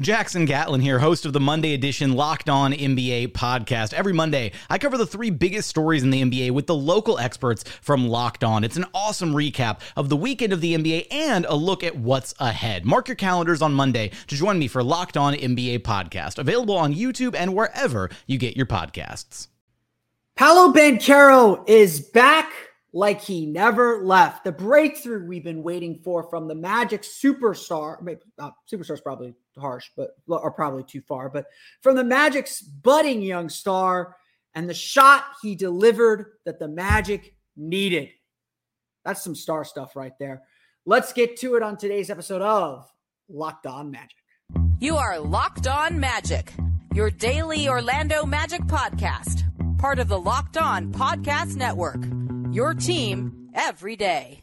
Jackson Gatlin here, host of the Monday edition Locked On NBA podcast. Every Monday, I cover the three biggest stories in the NBA with the local experts from Locked On. It's an awesome recap of the weekend of the NBA and a look at what's ahead. Mark your calendars on Monday to join me for Locked On NBA podcast, available on YouTube and wherever you get your podcasts. Paolo Banchero is back like he never left. The breakthrough we've been waiting for from the Magic superstar, not superstar's probably harsh, but or probably too far, but from the Magic's budding young star and the shot he delivered that the Magic needed. That's some star stuff right there. Let's get to it on today's episode of Locked On Magic. You are Locked On Magic, your daily Orlando Magic podcast, part of the Locked On Podcast Network. Your team every day.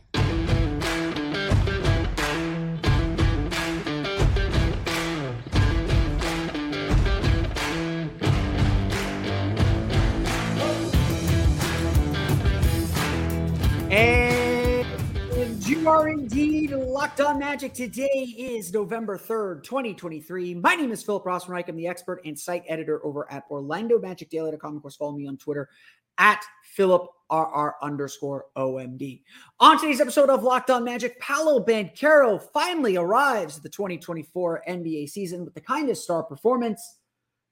Indeed locked on magic. Today is November 3rd, 2023. My name is Philip Rossman-Reich. I'm the expert and site editor over at Orlando Magic Daily.com. Of course, follow me on Twitter at Philip RR underscore OMD. On today's episode of Locked On Magic, Paolo Banchero finally arrives at the 2024 NBA season with the kind of star performance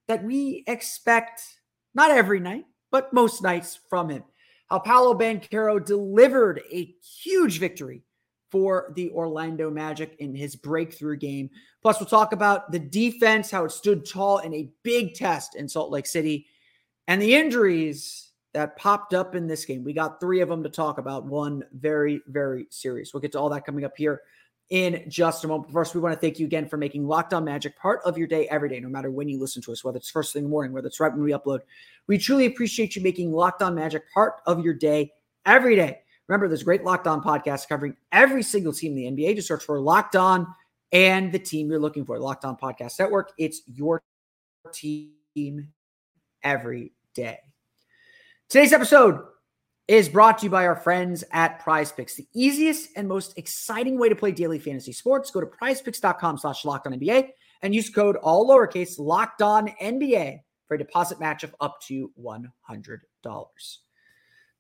that we expect not every night, but most nights from him how Paolo Banchero delivered a huge victory for the Orlando Magic in his breakthrough game. Plus, we'll talk about the defense, how it stood tall in a big test in Salt Lake City, and the injuries that popped up in this game. We got three of them to talk about, one very, very serious. We'll get to all that coming up here in just a moment. First, we want to thank you again for making Locked On Magic part of your day every day, no matter when you listen to us, whether it's first thing in the morning, whether it's right when we upload. We truly appreciate you making Locked On Magic part of your day every day. Remember, there's great Locked On podcast covering every single team in the NBA. Just search for Locked On and the team you're looking for. Locked On Podcast Network. It's your team every day. Today's episode is brought to you by our friends at Prize Picks, the easiest and most exciting way to play daily fantasy sports. Go to prizepicks.com slash locked on NBA and use code all lowercase locked on NBA for a deposit match of up to $100.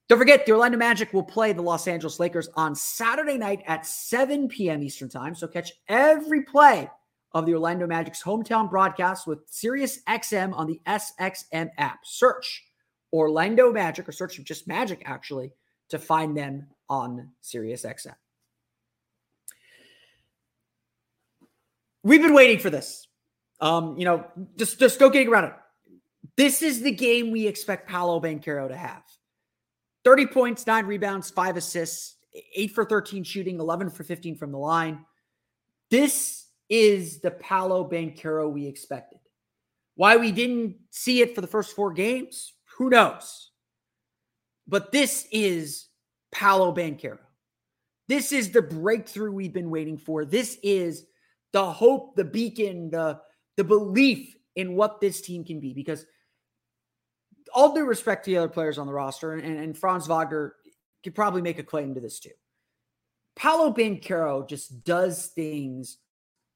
Don't forget, the Orlando Magic will play the Los Angeles Lakers on Saturday night at 7 p.m. Eastern Time. So catch every play of the Orlando Magic's hometown broadcast with SiriusXM on the SXM app. Search Orlando Magic or search just Magic actually to find them on SiriusXM. We've been waiting for this. Um, you know, just just go getting around it. This is the game we expect Paolo Banchero to have. 30 points, nine rebounds, five assists, eight for 13 shooting, 11 for 15 from the line. This is the Paolo Banchero we expected. Why we didn't see it for the first four games, who knows? But this is Paolo Banchero. This is the breakthrough we've been waiting for. This is the hope, the beacon, the, the belief in what this team can be. Because all due respect to the other players on the roster, and, and Franz Wagner could probably make a claim to this too. Paolo Banchero just does things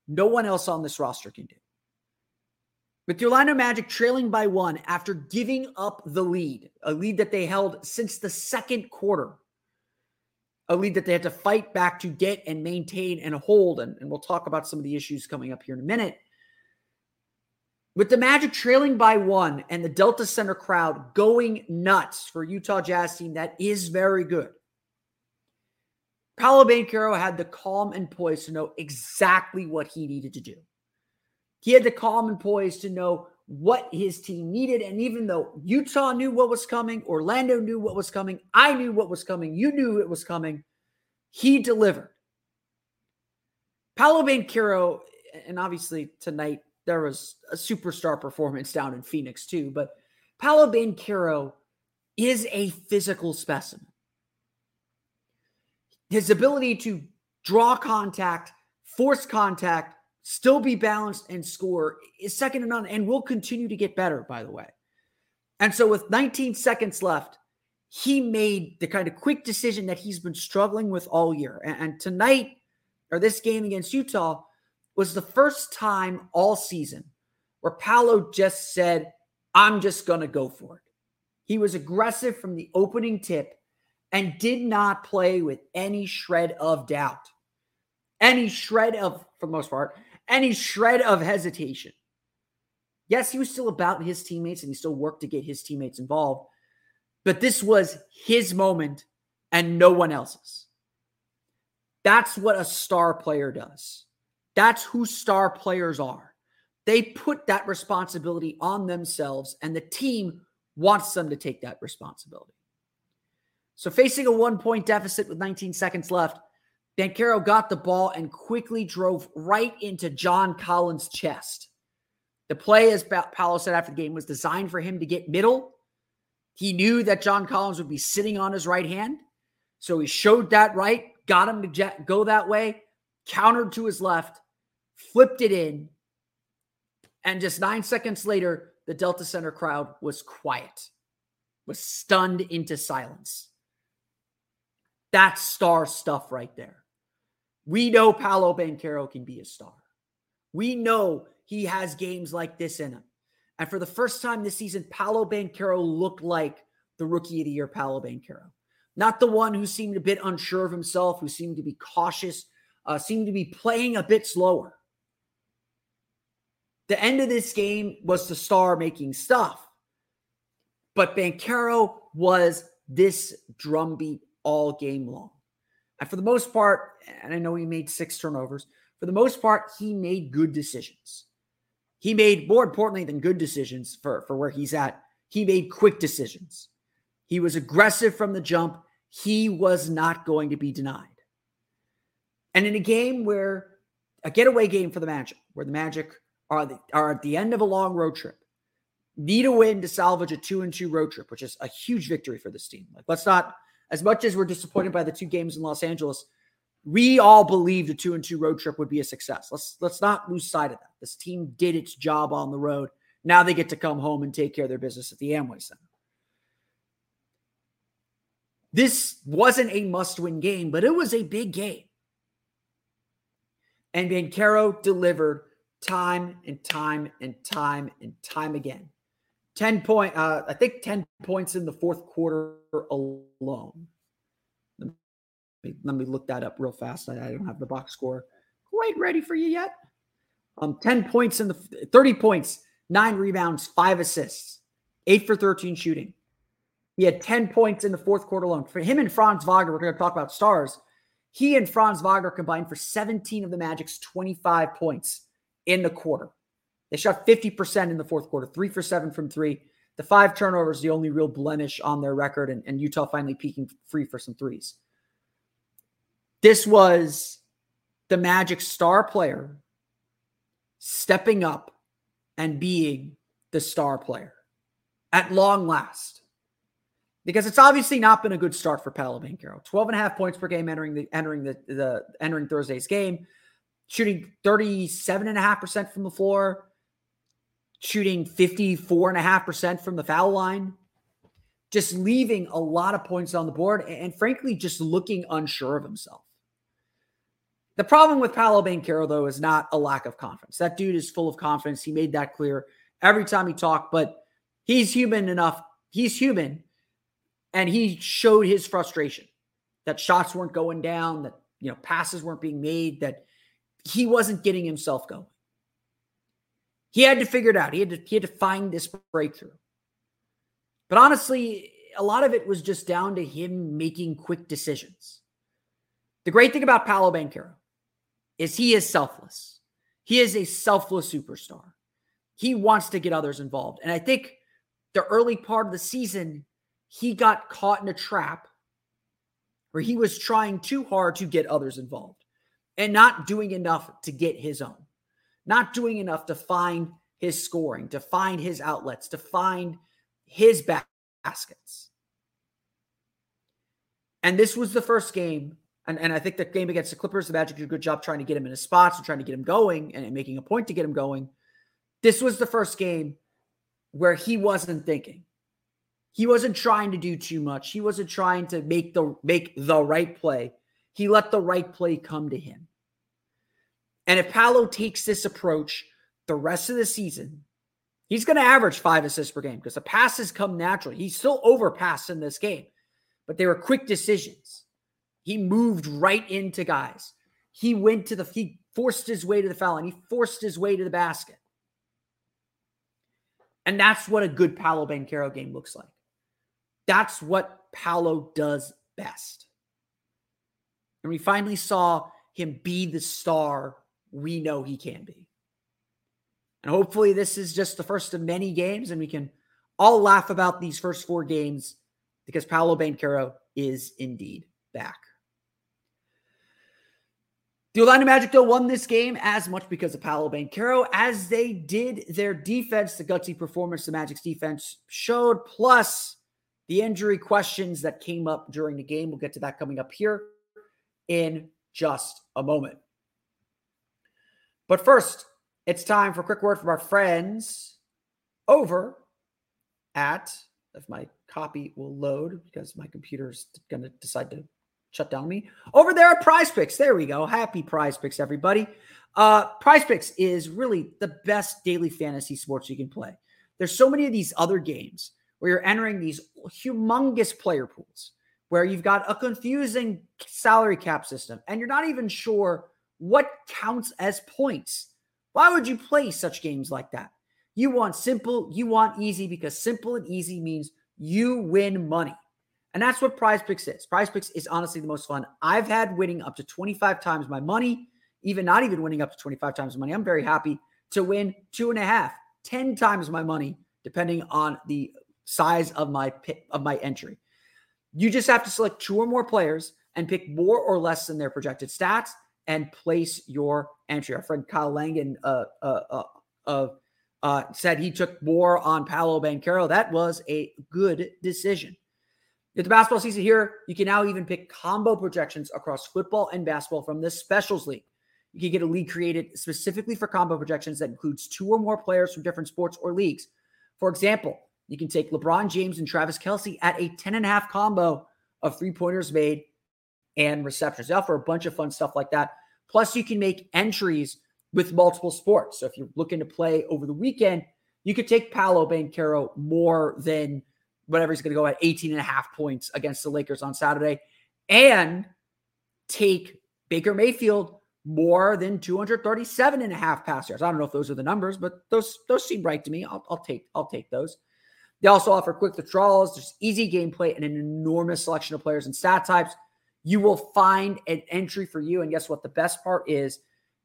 no one else on this roster can do. With the Orlando Magic trailing by one after giving up the lead, a lead that they held since the second quarter, a lead that they had to fight back to get and maintain and hold. And, and we'll talk about some of the issues coming up here in a minute. With the Magic trailing by one and the Delta Center crowd going nuts for Utah Jazz team that is very good. Paolo Banchero had the calm and poise to know exactly what he needed to do. He had the calm and poise to know what his team needed. And even though Utah knew what was coming, Orlando knew what was coming, I knew what was coming, you knew it was coming, he delivered. Paolo Banchero, and obviously tonight there was a superstar performance down in Phoenix too, but Paolo Banchero is a physical specimen. His ability to draw contact, force contact, still be balanced and score is second to none and will continue to get better, by the way. And so, with 19 seconds left, he made the kind of quick decision that he's been struggling with all year. And, and tonight, or this game against Utah, was the first time all season where Paolo just said, I'm just going to go for it. He was aggressive from the opening tip and did not play with any shred of doubt, any shred of, for the most part, any shred of hesitation. Yes, he was still about his teammates and he still worked to get his teammates involved, but this was his moment and no one else's. That's what a star player does. That's who star players are. They put that responsibility on themselves, and the team wants them to take that responsibility. So, facing a one point deficit with 19 seconds left, Banchero got the ball and quickly drove right into John Collins' chest. The play, as Paolo said after the game, was designed for him to get middle. He knew that John Collins would be sitting on his right hand. So he showed that right, got him to go that way, countered to his left, flipped it in. And just nine seconds later, the Delta Center crowd was quiet, was stunned into silence. That's star stuff right there. We know Paolo Banchero can be a star. We know he has games like this in him. And for the first time this season, Paolo Banchero looked like the rookie of the year, Paolo Banchero. Not the one who seemed a bit unsure of himself, who seemed to be cautious, uh, seemed to be playing a bit slower. The end of this game was the star making stuff. But Banchero was this drumbeat all game long. And for the most part, and I know he made six turnovers, for the most part, he made good decisions. He made, more importantly than good decisions for, for where he's at, he made quick decisions. He was aggressive from the jump. He was not going to be denied. And in a game where a getaway game for the Magic, where the Magic are, the, are at the end of a long road trip, need a win to salvage a two and two road trip, which is a huge victory for this team. Like, let's not as much as we're disappointed by the two games in Los Angeles, we all believed a two and two road trip would be a success. Let's let's not lose sight of that. This team did its job on the road. Now they get to come home and take care of their business at the Amway Center. This wasn't a must-win game, but it was a big game. And Banchero delivered time and time and time and time again. 10 point, uh, I think 10 points in the fourth quarter alone. Let me, let me look that up real fast. I, I, don't have the box score quite ready for you yet. Um, 10 points in the 30 points, nine rebounds, five assists, eight for 13 shooting. He had 10 points in the fourth quarter alone. For him and Franz Wagner, we're going to talk about stars. He and Franz Wagner combined for 17 of the Magic's 25 points in the quarter. They shot 50% in the fourth quarter, three for seven from three. The five turnovers, the only real blemish on their record, and, and Utah finally peaking free for some threes. This was the Magic star player stepping up and being the star player at long last. Because it's obviously not been a good start for Paolo Banchero. 12 and a half points per game entering the entering the, the entering Thursday's game, shooting 37.5% from the floor, shooting 54.5% from the foul line, just leaving a lot of points on the board and, frankly, just looking unsure of himself. The problem with Paolo Banchero, though, is not a lack of confidence. That dude is full of confidence. He made that clear every time he talked, but he's human enough. He's human. And he showed his frustration that shots weren't going down, that you know, passes weren't being made, that he wasn't getting himself going. He had to figure it out. He had to, he had to find this breakthrough. But honestly, a lot of it was just down to him making quick decisions. The great thing about Paolo Banchero is he is selfless. He is a selfless superstar. He wants to get others involved. And I think the early part of the season, he got caught in a trap where he was trying too hard to get others involved and not doing enough to get his own, not doing enough to find his scoring, to find his outlets, to find his baskets. And this was the first game. And, and I think the game against the Clippers, the Magic did a good job trying to get him in his spots and trying to get him going and making a point to get him going. This was the first game where he wasn't thinking. He wasn't trying to do too much. He wasn't trying to make the make the right play. He let the right play come to him. And if Paolo takes this approach the rest of the season, he's going to average five assists per game because the passes come naturally. He's still overpassed in this game, but they were quick decisions. He moved right into guys. He went to the, he forced his way to the foul and he forced his way to the basket. And that's what a good Paolo Banchero game looks like. That's what Paolo does best. And we finally saw him be the star we know he can be. And hopefully, this is just the first of many games, and we can all laugh about these first four games because Paolo Banchero is indeed back. The Orlando Magic, though, won this game as much because of Paolo Banchero as they did their defense. The gutsy performance the Magic's defense showed, plus the injury questions that came up during the game. We'll get to that coming up here in just a moment. But first, it's time for a quick word from our friends over at, if my copy will load because my computer's going to decide to shut down me. Over there at Prize Picks. There we go. Happy Prize Picks, everybody. Uh, Prize Picks is really the best daily fantasy sports you can play. There's so many of these other games where you're entering these humongous player pools where you've got a confusing salary cap system and you're not even sure what counts as points. Why would you play such games like that? You want simple, you want easy because simple and easy means you win money. And that's what Prize Picks is. Prize Picks is honestly the most fun. I've had winning up to 25 times my money, even not even winning up to 25 times money. I'm very happy to win two and a half, 10 times my money, depending on the size of my pit, of my entry. You just have to select two or more players and pick more or less than their projected stats and place your entry. Our friend Kyle Langen uh, uh, uh, uh, uh said he took more on Paolo Banchero. That was a good decision. With the basketball season here, you can now even pick combo projections across football and basketball from the Specials League. You can get a league created specifically for combo projections that includes two or more players from different sports or leagues. For example, you can take LeBron James and Travis Kelce at a 10 and a half combo of three pointers made and receptions. They offer a bunch of fun stuff like that. Plus, you can make entries with multiple sports. So if you're looking to play over the weekend, you could take Paolo Banchero more than whatever he's going to go at 18 and a half points against the Lakers on Saturday and take Baker Mayfield more than 237 and a half pass. I don't know if those are the numbers, but those those seem right to me. I'll, I'll take I'll take those. They also offer quick withdrawals. There's easy gameplay and an enormous selection of players and stat types. You will find an entry for you. And guess what? The best part is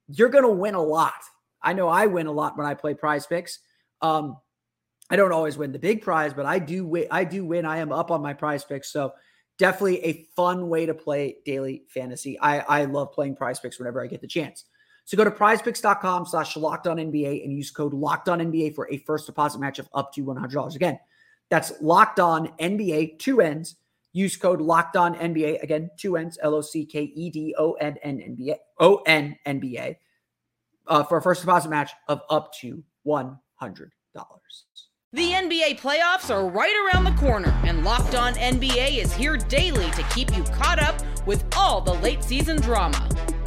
you're going to win a lot. I know I win a lot when I play prize picks. Um, I don't always win the big prize, but I do win. I do win. I am up on my prize picks. So definitely a fun way to play daily fantasy. I, I love playing prize picks whenever I get the chance. So go to prizepicks.com slash locked on NBA and use code locked on NBA for a first deposit match of up to $100. Again, that's locked on NBA, two ends. Use code locked on NBA. Again, two ends, L O C K E D O N N N B A, O N N B A, uh, for a first deposit match of up to $100. The NBA playoffs are right around the corner, and Locked On NBA is here daily to keep you caught up with all the late season drama.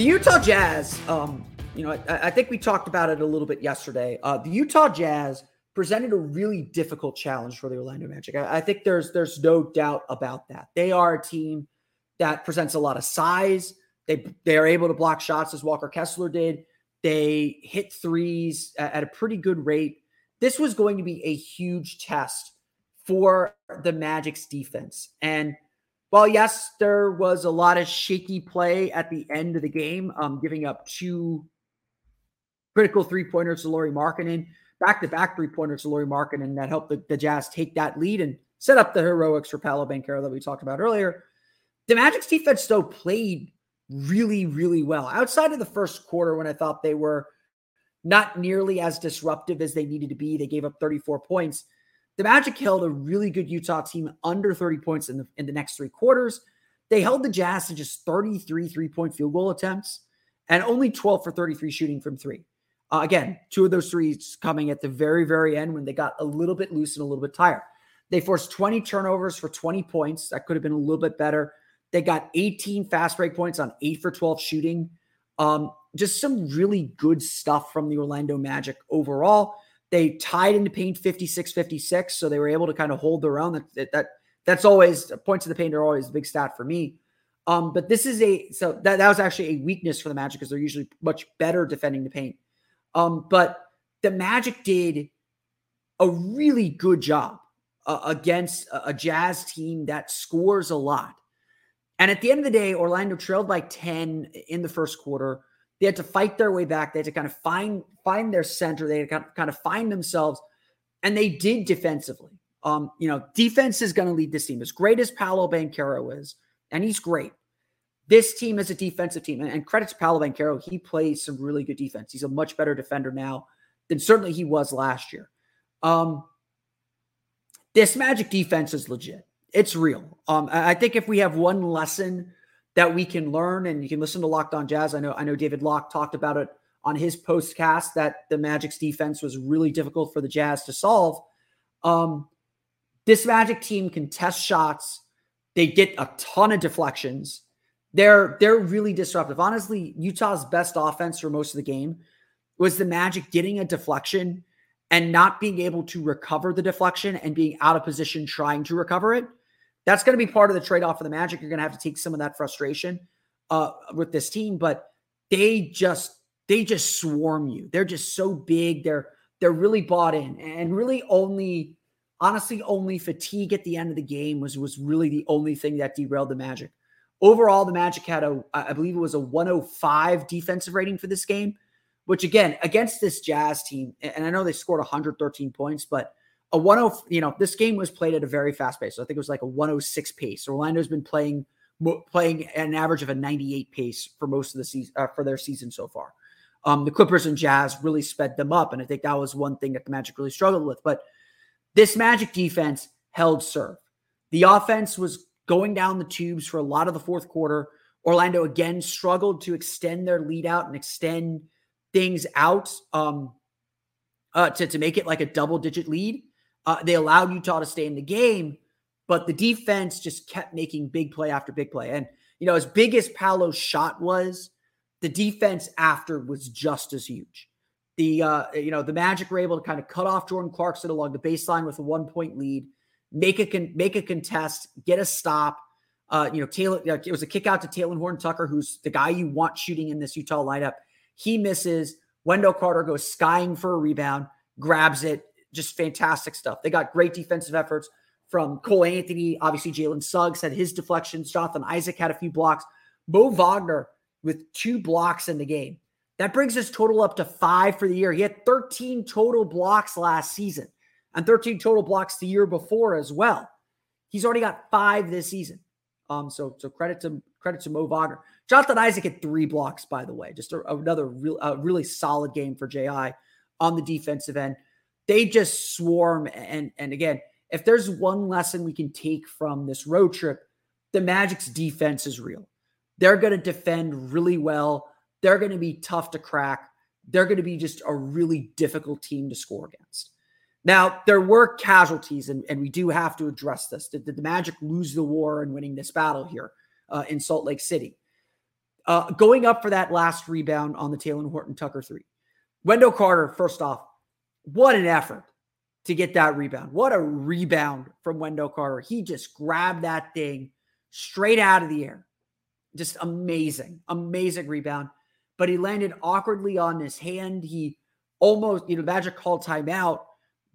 The Utah Jazz, um, you know, I, I, think we talked about it a little bit yesterday. Uh, the Utah Jazz presented a really difficult challenge for the Orlando Magic. I, I, think there's there's no doubt about that. They are a team that presents a lot of size. They they are able to block shots as Walker Kessler did. They hit threes at, at a pretty good rate. This was going to be a huge test for the Magic's defense. And well, yes, there was a lot of shaky play at the end of the game, um, giving up two critical three pointers to Lauri Markkanen, back to back three pointers to Lauri Markkanen that helped the, the, Jazz take that lead and set up the heroics for Paolo Banchero that we talked about earlier. The Magic's defense, though, played really, really well outside of the first quarter when I thought they were not nearly as disruptive as they needed to be. They gave up 34 points the Magic held a really good Utah team under 30 points in the in the next three quarters. They held the Jazz to just 33 three-point field goal attempts and only 12 for 33 shooting from three. Uh, again, two of those threes coming at the very, very end when they got a little bit loose and a little bit tired. They forced 20 turnovers for 20 points. That could have been a little bit better. They got 18 fast break points on 8 for 12 shooting. Um, just some really good stuff from the Orlando Magic overall. They tied into paint 56 56. So they were able to kind of hold their own. That, that, that That's always points of the paint are always a big stat for me. Um, but this is a so that, that was actually a weakness for the Magic because they're usually much better defending the paint. Um, but the Magic did a really good job uh, against a, a Jazz team that scores a lot. And at the end of the day, Orlando trailed by 10 in the first quarter. They had to fight their way back. They had to kind of find find their center. They had to kind of find themselves, and they did defensively. Um, you know, defense is going to lead this team. As great as Paolo Banchero is, and he's great. This team is a defensive team, and, and credit to Paolo Banchero, he plays some really good defense. He's a much better defender now than certainly he was last year. Um, this Magic defense is legit. It's real. Um, I think if we have one lesson that we can learn. And you can listen to Locked On Jazz. I know I know David Locke talked about it on his postcast that the Magic's defense was really difficult for the Jazz to solve. Um, this Magic team can test shots. They get a ton of deflections. They're they're really disruptive. Honestly, Utah's best offense for most of the game was the Magic getting a deflection and not being able to recover the deflection and being out of position trying to recover it. That's going to be part of the trade off for the Magic. You're going to have to take some of that frustration uh, with this team, but they just they just swarm you. They're just so big. They're they're really bought in, and really only honestly only fatigue at the end of the game was was really the only thing that derailed the Magic. Overall, the Magic had a I believe it was a 105 defensive rating for this game, which again against this Jazz team, and I know they scored 113 points, but a 10, you know, this game was played at a very fast pace. So I think it was like a 106 pace. Orlando's been playing playing an average of a 98 pace for most of the season uh, for their season so far. Um, the Clippers and Jazz really sped them up, and I think that was one thing that the Magic really struggled with. But this Magic defense held serve. The offense was going down the tubes for a lot of the fourth quarter. Orlando again struggled to extend their lead out and extend things out um, uh, to, to make it like a double digit lead. Uh, they allowed Utah to stay in the game, but the defense just kept making big play after big play. And, you know, as big as Paolo's shot was, the defense after was just as huge. The, uh, you know, the Magic were able to kind of cut off Jordan Clarkson along the baseline with a one point lead, make a, con- make a contest, get a stop. Uh, you know, Taylor, it was a kick out to Talen Horton Tucker, who's the guy you want shooting in this Utah lineup. He misses. Wendell Carter goes skying for a rebound, grabs it, just fantastic stuff. They got great defensive efforts from Cole Anthony. Obviously, Jalen Suggs had his deflections. Jonathan Isaac had a few blocks. Mo Wagner with two blocks in the game. That brings his total up to five for the year. He had 13 total blocks last season and 13 total blocks the year before as well. He's already got five this season. Um, so so credit to credit to Mo Wagner. Jonathan Isaac had three blocks, by the way, just a, another real a really solid game for Ji on the defensive end. They just swarm, and and again, if there's one lesson we can take from this road trip, the Magic's defense is real. They're going to defend really well. They're going to be tough to crack. They're going to be just a really difficult team to score against. Now, there were casualties, and, and we do have to address this. Did, did the Magic lose the war in winning this battle here uh, in Salt Lake City? Uh, going up for that last rebound on the Talen Horton Tucker three. Wendell Carter, first off, what an effort to get that rebound. What a rebound from Wendell Carter. He just grabbed that thing straight out of the air. Just amazing, amazing rebound. But he landed awkwardly on his hand. He almost, you know, Magic called timeout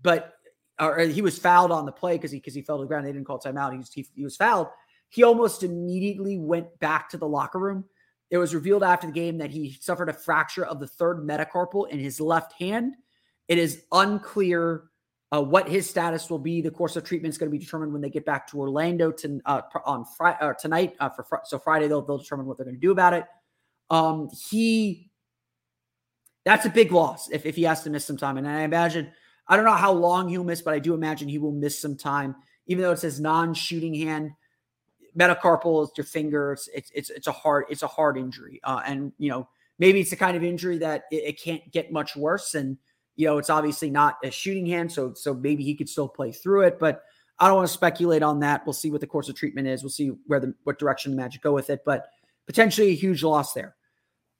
but or he was fouled on the play because he because he fell to the ground. They didn't call timeout. He was he, he was fouled. He almost immediately went back to the locker room. It was revealed after the game that he suffered a fracture of the third metacarpal in his left hand. It is unclear uh, what his status will be. The course of treatment is going to be determined when they get back to Orlando to, uh, on Friday uh, tonight. for fr- so Friday they'll they'll determine what they're going to do about it. Um, he that's a big loss if if he has to miss some time, and I imagine I don't know how long he'll miss, but I do imagine he will miss some time, even though it says non-shooting hand. Metacarpal is your finger. It's it's it's, it's a hard it's a hard injury, uh, and you know maybe it's the kind of injury that it, it, can't get much worse. And you know it's obviously not a shooting hand, so so maybe he could still play through it. But I don't want to speculate on that. We'll see what the course of treatment is. We'll see where the what direction the Magic go with it. But potentially a huge loss there.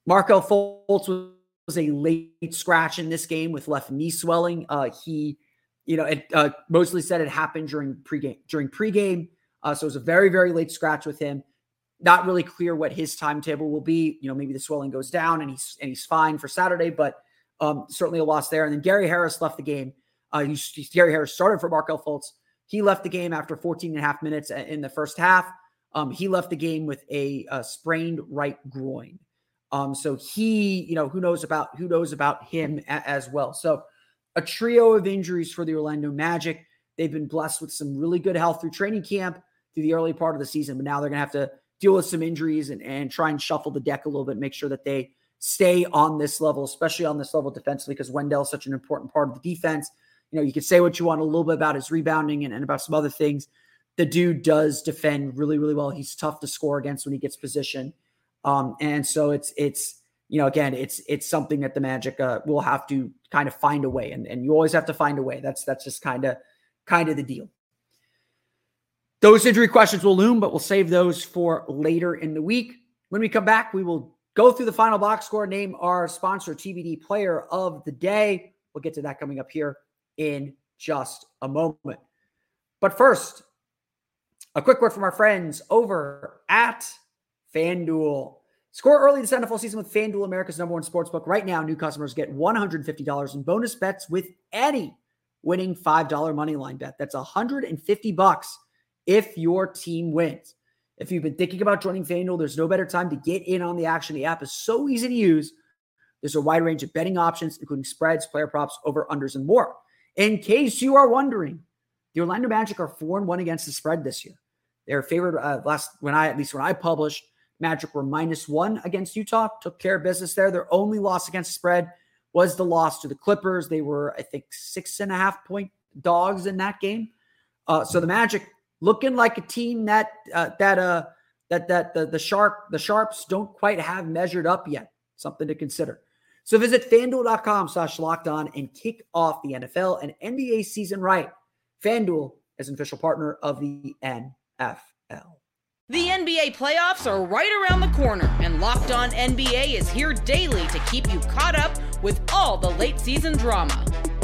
Markelle Fultz was was a late scratch in this game with left knee swelling. Uh, he, you know, it uh, mostly said it happened during pregame. During pregame, uh, so it was a very very late scratch with him. Not really clear what his timetable will be. You know, maybe the swelling goes down and he's and he's fine for Saturday, but um, certainly a loss there. And then Gary Harris left the game. Uh, he, Gary Harris started for Markelle Fultz. He left the game after 14 and a half minutes in the first half. Um, he left the game with a, a sprained right groin. Um, so he, you know, who knows about who knows about him a, as well. So a trio of injuries for the Orlando Magic. They've been blessed with some really good health through training camp through the early part of the season, but now they're gonna have to deal with some injuries and, and try and shuffle the deck a little bit, make sure that they stay on this level, especially on this level defensively, because Wendell's such an important part of the defense. You know, you could say what you want a little bit about his rebounding and, and about some other things. The dude does defend really, really well. He's tough to score against when he gets position. Um, and so it's it's you know again it's it's something that the Magic uh, will have to kind of find a way, and and you always have to find a way. That's that's just kind of kind of the deal. Those injury questions will loom, but we'll save those for later in the week. When we come back, we will go through the final box score, name our sponsor, TBD Player of the Day. We'll get to that coming up here in just a moment. But first, a quick word from our friends over at FanDuel. Score early this NFL season with FanDuel, America's number one sportsbook. Right now, new customers get $150 in bonus bets with any winning $5 money line bet. That's 150 bucks if your team wins. If you've been thinking about joining FanDuel, there's no better time to get in on the action. The app is so easy to use. There's a wide range of betting options, including spreads, player props, over unders, and more. In case you are wondering, the Orlando Magic are 4 and 1 against the spread this year. Their favorite uh, last when I at least when I published Magic were minus one against Utah, took care of business there. Their only loss against the spread was the loss to the Clippers. They were, I think, six and a half point dogs in that game. Uh, so the Magic looking like a team that uh, that uh that that the the sharp the sharps don't quite have measured up yet. Something to consider. So visit fanduel.com slash locked on and kick off the NFL and NBA season right. FanDuel is an official partner of the NFL. The NBA playoffs are right around the corner, and Locked On NBA is here daily to keep you caught up with all the late season drama.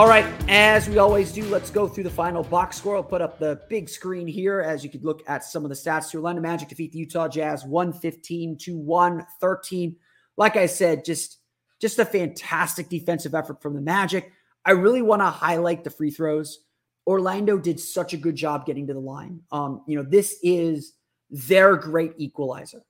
All right, as we always do, let's go through the final box score. I'll put up the big screen here as you could look at some of the stats. Here, Orlando Magic defeat the Utah Jazz 115 to 113. Like I said, just just a fantastic defensive effort from the Magic. I really want to highlight the free throws. Orlando did such a good job getting to the line. Um, you know, this is their great equalizer.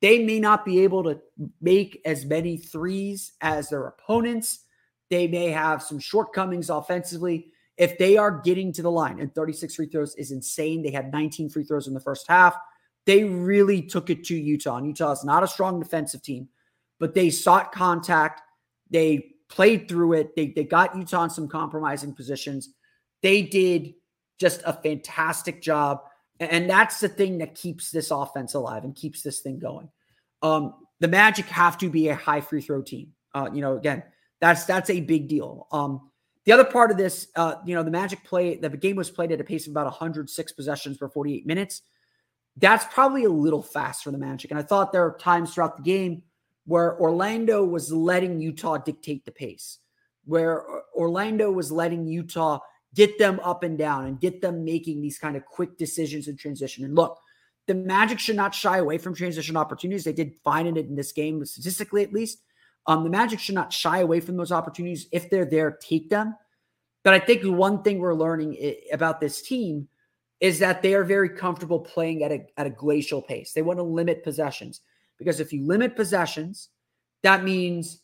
They may not be able to make as many threes as their opponents they may have some shortcomings offensively. If they are getting to the line, and 36 free throws is insane. They had 19 free throws in the first half. They really took it to Utah. And Utah is not a strong defensive team, but they sought contact. They played through it. They, they got Utah in some compromising positions. They did just a fantastic job. And that's the thing that keeps this offense alive and keeps this thing going. Um, the Magic have to be a high free throw team. Uh, you know, again, that's that's a big deal. Um, the other part of this, uh, you know, the Magic play, the game was played at a pace of about 106 possessions per 48 minutes. That's probably a little fast for the Magic. And I thought there are times throughout the game where Orlando was letting Utah dictate the pace, where Orlando was letting Utah get them up and down and get them making these kind of quick decisions in transition. And look, the Magic should not shy away from transition opportunities. They did fine in it in this game, statistically at least. Um, the Magic should not shy away from those opportunities. If they're there, take them. But I think one thing we're learning about this team is that they are very comfortable playing at a, at a glacial pace. They want to limit possessions because if you limit possessions, that means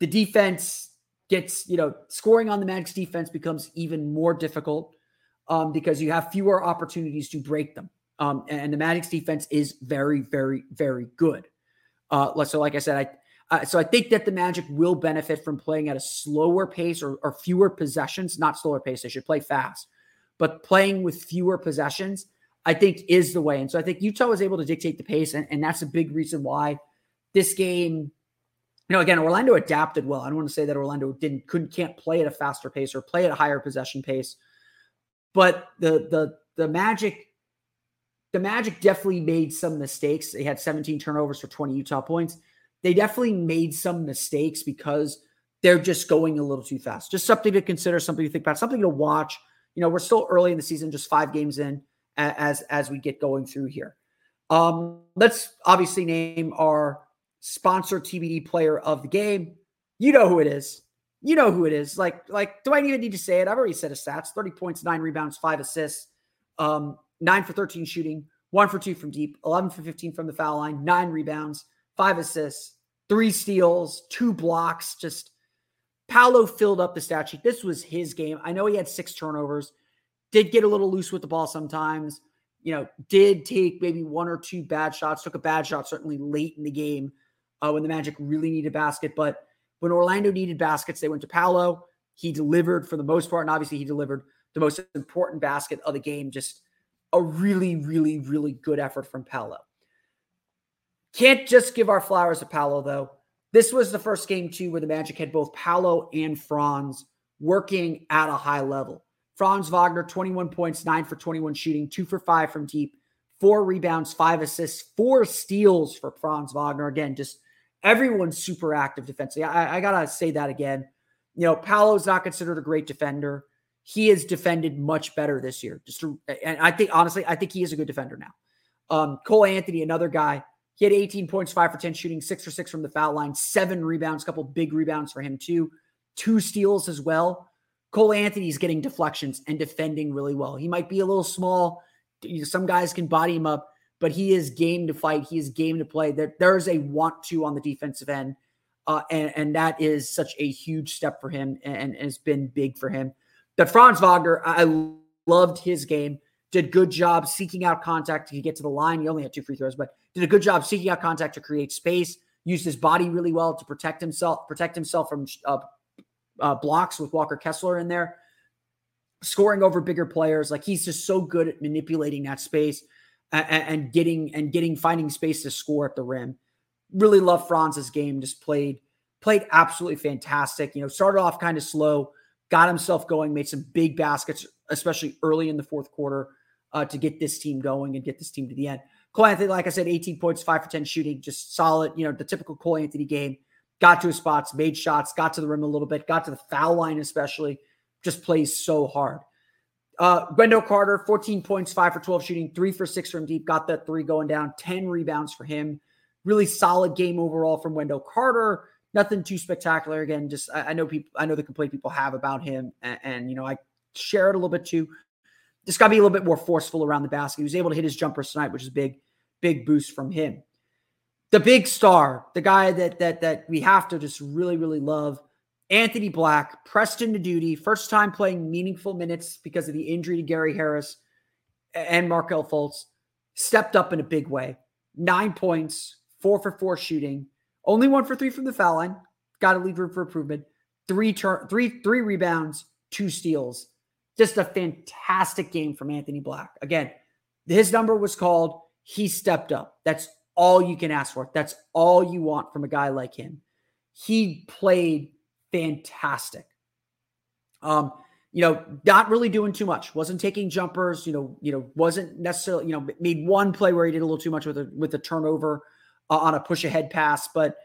the defense gets, you know, scoring on the Magic's defense becomes even more difficult um, because you have fewer opportunities to break them. Um, and the Magic's defense is very, very, very good. Uh, so, like I said, I uh, so I think that the Magic will benefit from playing at a slower pace or, or fewer possessions, not slower pace. They should play fast, but playing with fewer possessions, I think is the way. And so I think Utah was able to dictate the pace, and, and that's a big reason why this game. You know, again, Orlando adapted well. I don't want to say that Orlando didn't couldn't can't play at a faster pace or play at a higher possession pace, but the the the Magic the Magic definitely made some mistakes. They had 17 turnovers for 20 Utah points they definitely made some mistakes because they're just going a little too fast. Just something to consider, something to think about, something to watch. You know, we're still early in the season, just five games in as as we get going through here. Um, let's obviously name our sponsor TBD player of the game. You know who it is. You know who it is. Like, like, do I even need to say it? I've already said his stats: 30 points, nine rebounds, five assists, um, nine for 13 shooting, one for two from deep, 11 for 15 from the foul line, nine rebounds five assists, three steals, two blocks. Just Paolo filled up the stat sheet. This was his game. I know he had six turnovers, did get a little loose with the ball sometimes. You know, did take maybe one or two bad shots, took a bad shot certainly late in the game uh, when the Magic really needed basket. But when Orlando needed baskets, they went to Paolo. He delivered for the most part. And obviously, he delivered the most important basket of the game. Just a really, really, really good effort from Paolo. Can't just give our flowers to Paolo, though. This was the first game, too, where the Magic had both Paolo and Franz working at a high level. Franz Wagner, 21 points, nine for 21 shooting, two for five from deep, four rebounds, five assists, four steals for Franz Wagner. Again, just everyone's super active defensively. I, I got to say that again. You know, Paolo's not considered a great defender. He has defended much better this year. Just to, and I think, honestly, I think he is a good defender now. Um, Cole Anthony, another guy he had 18 points, five for 10 shooting, six for six from the foul line, seven rebounds, a couple big rebounds for him, too. Two steals as well. Cole Anthony's getting deflections and defending really well. He might be a little small. Some guys can body him up, but he is game to fight. He is game to play. There, there is a want to on the defensive end. Uh, and, and that is such a huge step for him and, has been big for him. But Franz Wagner, I loved his game did good job seeking out contact to get to the line. He only had two free throws, but did a good job seeking out contact to create space. Used his body really well to protect himself, protect himself from uh, uh, blocks with Walker Kessler in there. Scoring over bigger players, like he's just so good at manipulating that space and, and getting and getting finding space to score at the rim. Really love Franz's game. Just played played absolutely fantastic. You know, started off kind of slow, got himself going, made some big baskets, especially early in the fourth quarter uh, to get this team going and get this team to the end. Cole Anthony, like I said, 18 points, five for 10 shooting, just solid, you know, the typical Cole Anthony game. got to his spots, made shots, got to the rim a little bit, got to the foul line, especially. Just plays so hard. Uh, Wendell Carter, 14 points, five for 12 shooting, three for six from deep, got that three going down, 10 rebounds for him. Really solid game overall from Wendell Carter. Nothing too spectacular. Again, just I, I know people, I know the complaint people have about him, and, and you know I share it a little bit too. Just got to be a little bit more forceful around the basket. He was able to hit his jumpers tonight, which is a big, big boost from him. The big star, the guy that that that we have to just really, really love, Anthony Black, Preston to duty, first time playing meaningful minutes because of the injury to Gary Harris and Markelle Fultz, stepped up in a big way. Nine points, four for four shooting, only one for three from the foul line. Got to leave room for improvement. Three turn, three three rebounds, two steals. Just a fantastic game from Anthony Black. Again, his number was called. He stepped up. That's all you can ask for. That's all you want from a guy like him. He played fantastic. Um, you know, not really doing too much. Wasn't taking jumpers. You know, you know, wasn't necessarily. You know, made one play where he did a little too much with a with a turnover uh, on a push ahead pass, but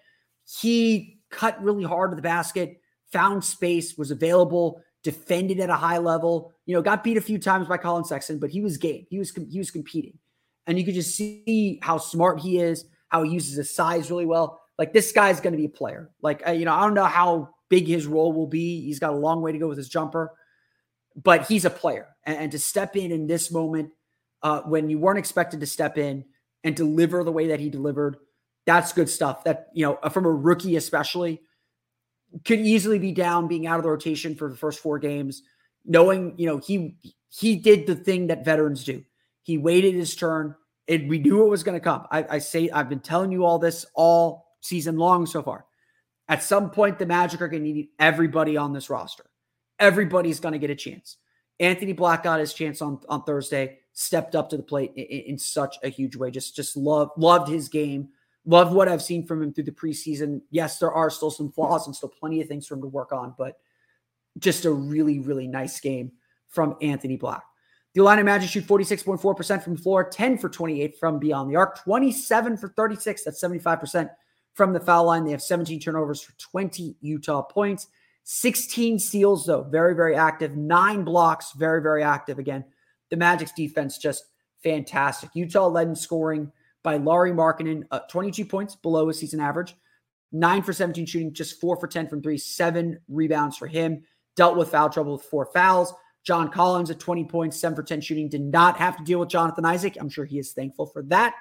he cut really hard to the basket, found space, was available, defended at a high level. You know, got beat a few times by Collin Sexton, but he was game. He was he was competing, and you could just see how smart he is, how he uses his size really well. Like this guy's going to be a player. Like you know, I don't know how big his role will be. He's got a long way to go with his jumper, but he's a player. And, and to step in in this moment uh, when you weren't expected to step in and deliver the way that he delivered, that's good stuff. That, you know, from a rookie, especially, could easily be down being out of the rotation for the first four games, knowing, you know, he he did the thing that veterans do. He waited his turn. And we knew it was going to come. I, I say I've been telling you all this all season long so far. At some point, the Magic are going to need everybody on this roster. Everybody's going to get a chance. Anthony Black got his chance on, on Thursday, stepped up to the plate in, in such a huge way. Just just love loved his game. Loved what I've seen from him through the preseason. Yes, there are still some flaws and still plenty of things for him to work on, but just a really, really nice game from Anthony Black. The Orlando Magic shoot 46.4% from the floor, 10 for 28 from beyond the arc, 27 for 36. That's 75% from the foul line. They have 17 turnovers for 20 Utah points. 16 steals, though, very, very active. Nine blocks, very, very active. Again, the Magic's defense just fantastic. Utah led in scoring by Lauri Markkanen, uh, 22 points below his season average. Nine for 17 shooting, just four for 10 from three, seven rebounds for him. Dealt with foul trouble with four fouls. John Collins at 20 points, seven for 10 shooting, did not have to deal with Jonathan Isaac. I'm sure he is thankful for that.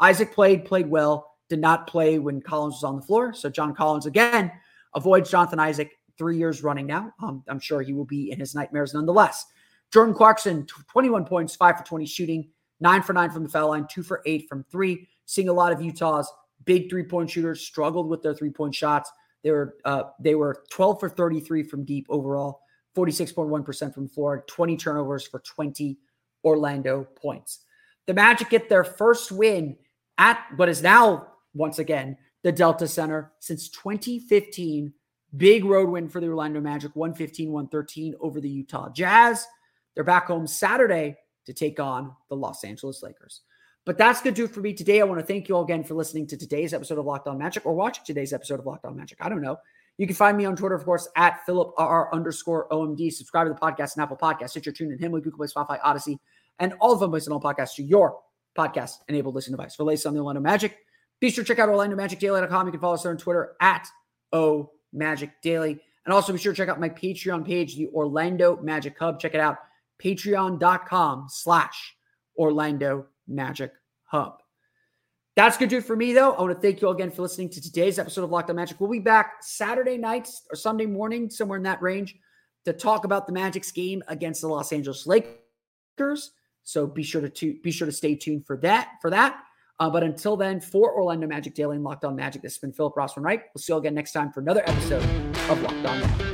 Isaac played, played well did not play when Collins was on the floor. So John Collins again avoids Jonathan Isaac three years running now. Um, I'm sure he will be in his nightmares nonetheless. Jordan Clarkson, 21 points, five for 20 shooting, nine for nine from the foul line, two for eight from three. Seeing a lot of Utah's big three point shooters struggled with their three point shots. They were uh, they were 12 for 33 from deep overall, 46.1% from floor, 20 turnovers for 20 Orlando points. The Magic get their first win at what is now once again, the Delta Center since 2015. Big road win for the Orlando Magic, 115 113 over the Utah Jazz. They're back home Saturday to take on the Los Angeles Lakers. But that's going to do for me today. I want to thank you all again for listening to today's episode of Locked On Magic or watching today's episode of Locked On Magic. I don't know. You can find me on Twitter, of course, at Philip R underscore OMD. Subscribe to the podcast and Apple Podcasts. Stitcher, TuneIn, Himalaya, Google Play, Spotify, Odyssey, and all of them places on all podcasts to your podcast enabled listening device. For latest on the Orlando Magic, be sure to check out OrlandoMagicDaily.com. You can follow us there on Twitter at O Magic Daily. And also be sure to check out my Patreon page, the Orlando Magic Hub. Check it out. Patreon.com slash Orlando Magic Hub. That's good, dude, for me, though. I want to thank you all again for listening to today's episode of Locked on Magic. We'll be back Saturday nights or Sunday morning, somewhere in that range, to talk about the Magic's game against the Los Angeles Lakers. So be sure to be sure to stay tuned for that. For that. Uh, but until then, for Orlando Magic Daily and Locked On Magic, this has been Philip Rossman Reich. We'll see you all again next time for another episode of Locked On Magic.